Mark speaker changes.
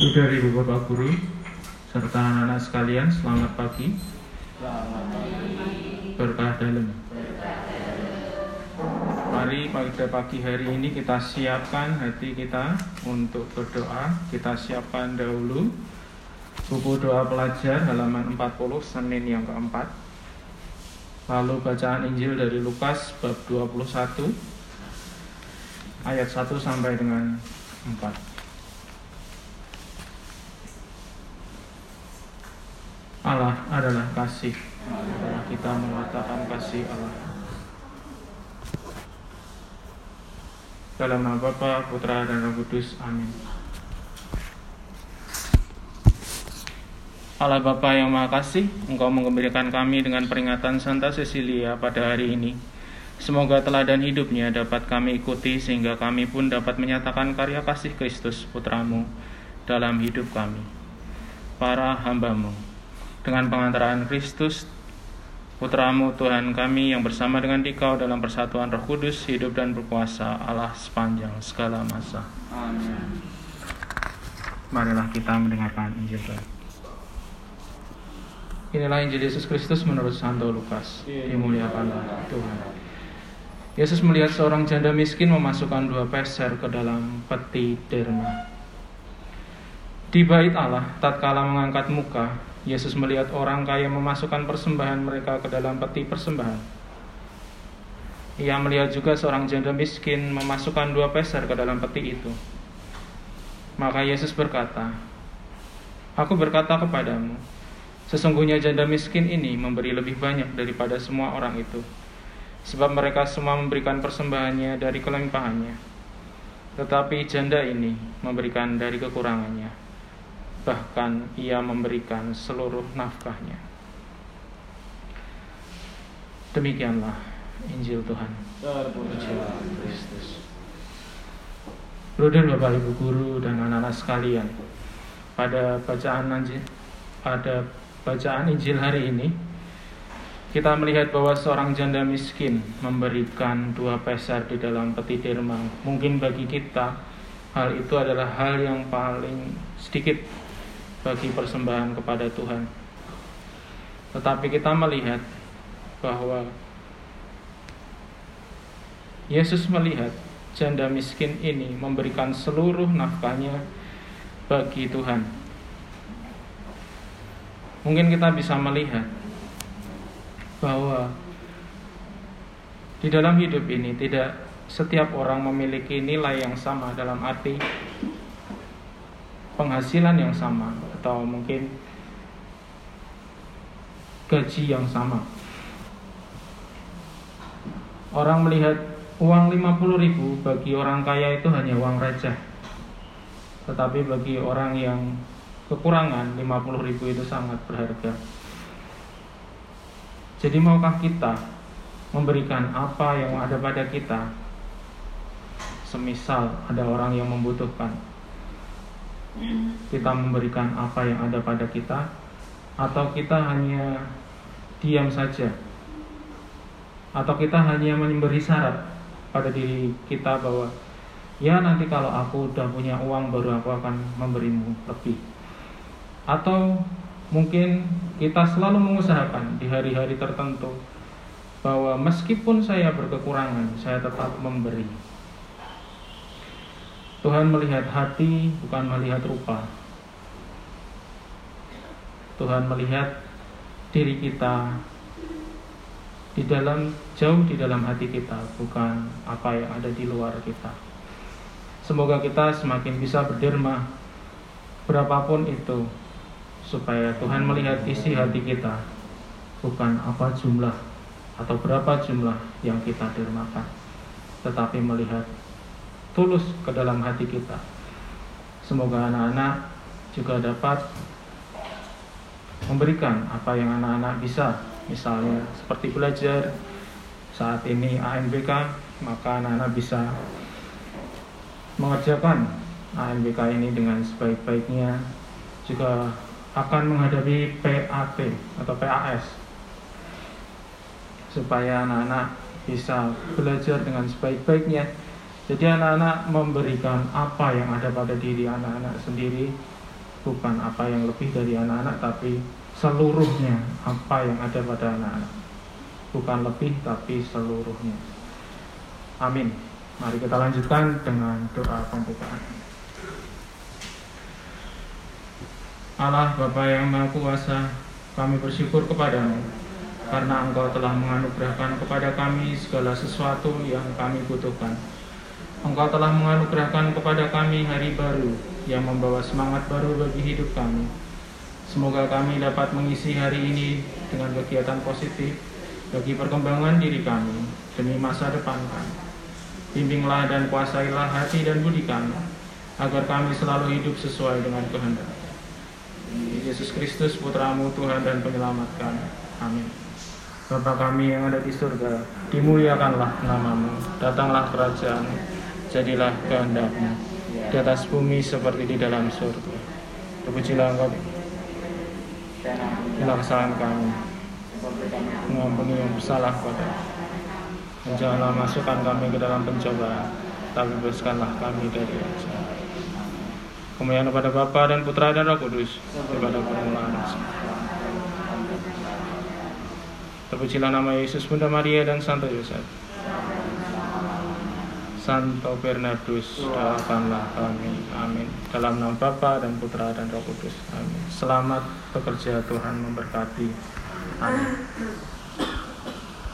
Speaker 1: Saudara Ibu Bapak Guru serta anak-anak sekalian, selamat pagi. Berkah dalam. Mari pada pagi hari ini kita siapkan hati kita untuk berdoa. Kita siapkan dahulu buku doa pelajar halaman 40 Senin yang keempat. Lalu bacaan Injil dari Lukas bab 21 ayat 1 sampai dengan 4. Allah adalah kasih. Kita mengatakan kasih Allah. Dalam nama Bapa, Putra, dan Roh Kudus. Amin. Allah Bapa yang Maha Kasih, Engkau mengembirakan kami dengan peringatan Santa Cecilia pada hari ini. Semoga teladan hidupnya dapat kami ikuti sehingga kami pun dapat menyatakan karya kasih Kristus Putramu dalam hidup kami. Para hambamu, dengan pengantaran Kristus, Putramu Tuhan kami yang bersama dengan Dikau dalam persatuan Roh Kudus, hidup dan berkuasa Allah sepanjang segala masa.
Speaker 2: Amin.
Speaker 1: Marilah kita mendengarkan Injil Tuhan. Inilah Injil Yesus Kristus menurut Santo Lukas. Dimuliakanlah Tuhan. Yesus melihat seorang janda miskin memasukkan dua peser ke dalam peti derma. Di bait Allah, tatkala mengangkat muka, Yesus melihat orang kaya memasukkan persembahan mereka ke dalam peti persembahan. Ia melihat juga seorang janda miskin memasukkan dua peser ke dalam peti itu. Maka Yesus berkata, Aku berkata kepadamu, sesungguhnya janda miskin ini memberi lebih banyak daripada semua orang itu, sebab mereka semua memberikan persembahannya dari kelimpahannya. Tetapi janda ini memberikan dari kekurangannya bahkan ia memberikan seluruh nafkahnya. Demikianlah Injil Tuhan. Kristus. Bapak, Ibu guru dan anak-anak sekalian, pada bacaan Injil, pada bacaan Injil hari ini kita melihat bahwa seorang janda miskin memberikan dua peser di dalam peti derma. Mungkin bagi kita hal itu adalah hal yang paling sedikit bagi persembahan kepada Tuhan. Tetapi kita melihat bahwa Yesus melihat janda miskin ini memberikan seluruh nafkahnya bagi Tuhan. Mungkin kita bisa melihat bahwa di dalam hidup ini tidak setiap orang memiliki nilai yang sama dalam arti penghasilan yang sama atau mungkin gaji yang sama. Orang melihat uang 50 ribu bagi orang kaya itu hanya uang receh. Tetapi bagi orang yang kekurangan 50 ribu itu sangat berharga. Jadi maukah kita memberikan apa yang ada pada kita? Semisal ada orang yang membutuhkan kita memberikan apa yang ada pada kita atau kita hanya diam saja? Atau kita hanya memberi syarat pada diri kita bahwa ya nanti kalau aku udah punya uang baru aku akan memberimu lebih. Atau mungkin kita selalu mengusahakan di hari-hari tertentu bahwa meskipun saya berkekurangan saya tetap memberi Tuhan melihat hati, bukan melihat rupa. Tuhan melihat diri kita di dalam jauh di dalam hati kita, bukan apa yang ada di luar kita. Semoga kita semakin bisa berderma berapapun itu supaya Tuhan melihat isi hati kita, bukan apa jumlah atau berapa jumlah yang kita dermakan, tetapi melihat tulus ke dalam hati kita. Semoga anak-anak juga dapat memberikan apa yang anak-anak bisa, misalnya seperti belajar saat ini ANBK, maka anak-anak bisa mengerjakan ANBK ini dengan sebaik-baiknya, juga akan menghadapi PAT atau PAS supaya anak-anak bisa belajar dengan sebaik-baiknya jadi anak-anak memberikan apa yang ada pada diri anak-anak sendiri bukan apa yang lebih dari anak-anak tapi seluruhnya apa yang ada pada anak-anak. Bukan lebih tapi seluruhnya. Amin. Mari kita lanjutkan dengan doa pembukaan Allah Bapa yang Maha Kuasa kami bersyukur kepadamu karena Engkau telah menganugerahkan kepada kami segala sesuatu yang kami butuhkan. Engkau telah menganugerahkan kepada kami hari baru yang membawa semangat baru bagi hidup kami. Semoga kami dapat mengisi hari ini dengan kegiatan positif bagi perkembangan diri kami demi masa depan kami. Bimbinglah dan kuasailah hati dan budi kami agar kami selalu hidup sesuai dengan kehendak. Yesus Kristus putramu Tuhan dan penyelamat kami. Amin. Bapa kami yang ada di surga, dimuliakanlah namamu, datanglah kerajaan, jadilah kehendakmu, di atas bumi seperti di dalam surga. Terpujilah engkau, inilah kesalahan kami, mengampuni yang bersalah pada dan janganlah masukkan kami ke dalam pencobaan, tapi bebaskanlah kami dari jahat. Kemuliaan kepada Bapa dan Putra dan Roh Kudus, kepada permulaan Terpujilah nama Yesus, Bunda Maria dan Santo Yosef. Santo Bernardus, doakanlah kami. Amin. Dalam nama Bapa dan Putra dan Roh Kudus. Amin. Selamat bekerja Tuhan memberkati. Amin.